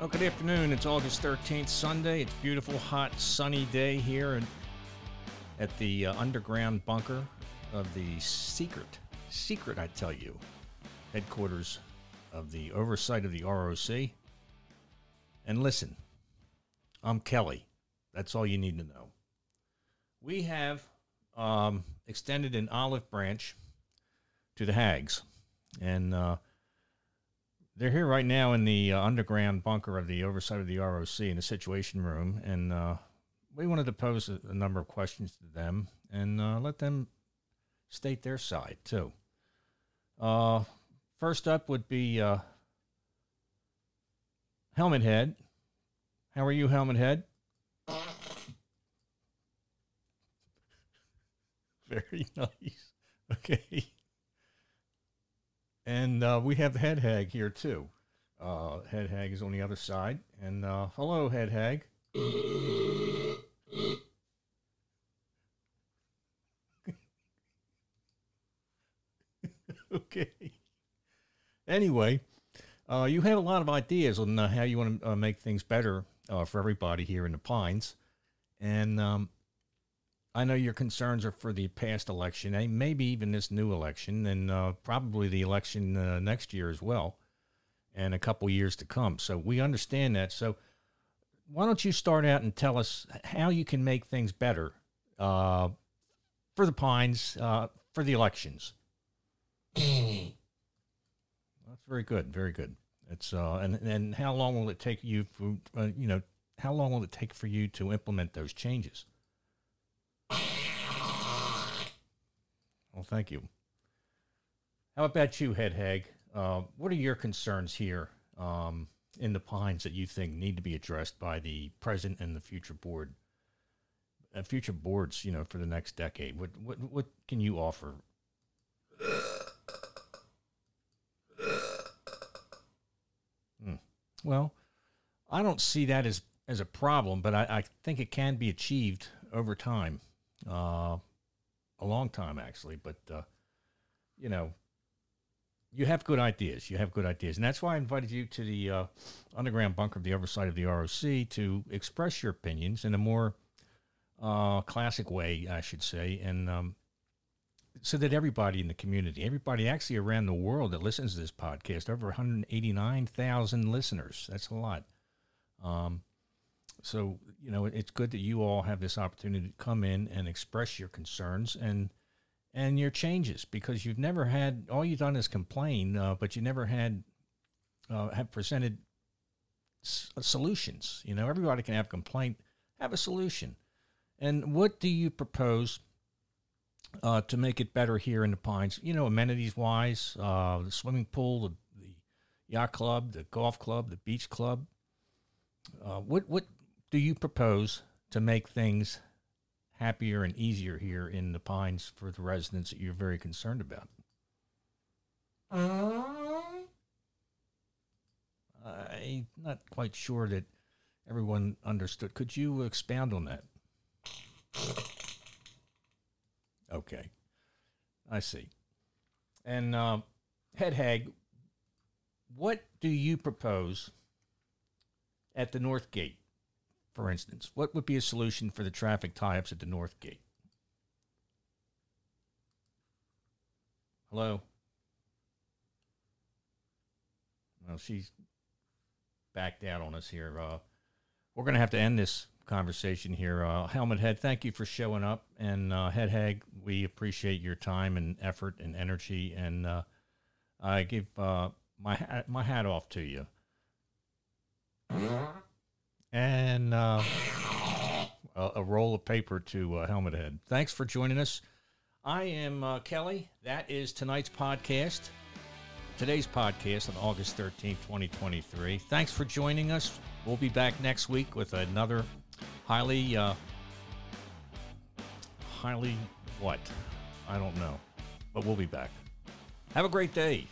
Well, good afternoon. It's August 13th, Sunday. It's beautiful, hot, sunny day here in, at the uh, underground bunker of the secret, secret, I tell you, headquarters of the oversight of the ROC. And listen, I'm Kelly. That's all you need to know. We have um, extended an olive branch to the Hags. And uh, they're here right now in the uh, underground bunker of the oversight of the ROC in the Situation Room, and uh, we wanted to pose a, a, number of questions to them and uh, let them state their side too. Uh, first up would be uh, Helmet Head. How are you, Helmet Head? Very nice. Okay. And uh, we have the head hag here too. Uh, head hag is on the other side. And uh, hello, head hag. okay. Anyway, uh, you had a lot of ideas on uh, how you want to uh, make things better for everybody here in the Pines. And um, I know your concerns are for the past election, and maybe even this new election, and uh, probably the election uh, next year as well, and a couple years to come. So we understand that. So why don't you start out and tell us how you can make things better uh, for the Pines uh, for the elections? That's very good. Very good. It's uh, and and how long will it take you? For, uh, you know, how long will it take for you to implement those changes? Well, thank you. How about you, Head Hag? Uh, what are your concerns here um, in the Pines that you think need to be addressed by the present and the future board, uh, future boards? You know, for the next decade. What what what can you offer? Hmm. Well, I don't see that as as a problem, but I, I think it can be achieved over time. Uh, a long time actually, but uh, you know, you have good ideas. You have good ideas, and that's why I invited you to the uh, underground bunker of the oversight of the ROC to express your opinions in a more uh, classic way, I should say, and um, so that everybody in the community, everybody actually around the world that listens to this podcast, over 189,000 listeners. That's a lot. Um, so, you know, it's good that you all have this opportunity to come in and express your concerns and and your changes because you've never had all you've done is complain, uh, but you never had uh, have presented s- uh, solutions. You know, everybody can have a complaint, have a solution. And what do you propose uh, to make it better here in the Pines? You know, amenities wise, uh, the swimming pool, the, the yacht club, the golf club, the beach club. Uh, what what do you propose to make things happier and easier here in the Pines for the residents that you're very concerned about? I'm not quite sure that everyone understood. Could you expound on that? Okay, I see. And uh, Head Hag, what do you propose at the North Gate? For instance? What would be a solution for the traffic tie ups at the North Gate? Hello? Well, she's backed out on us here. Uh, we're going to have to end this conversation here. Uh, Helmet Head, thank you for showing up. And uh, Head Hag, we appreciate your time and effort and energy. And uh, I give uh, my, my hat off to you and uh, a, roll of paper to uh, Helmet Head. Thanks for joining us. I am uh, Kelly. That is tonight's podcast. Today's podcast on August 13th, 2023. Thanks for joining us. We'll be back next week with another highly, uh, highly what? I don't know. But we'll be back. Have a great day.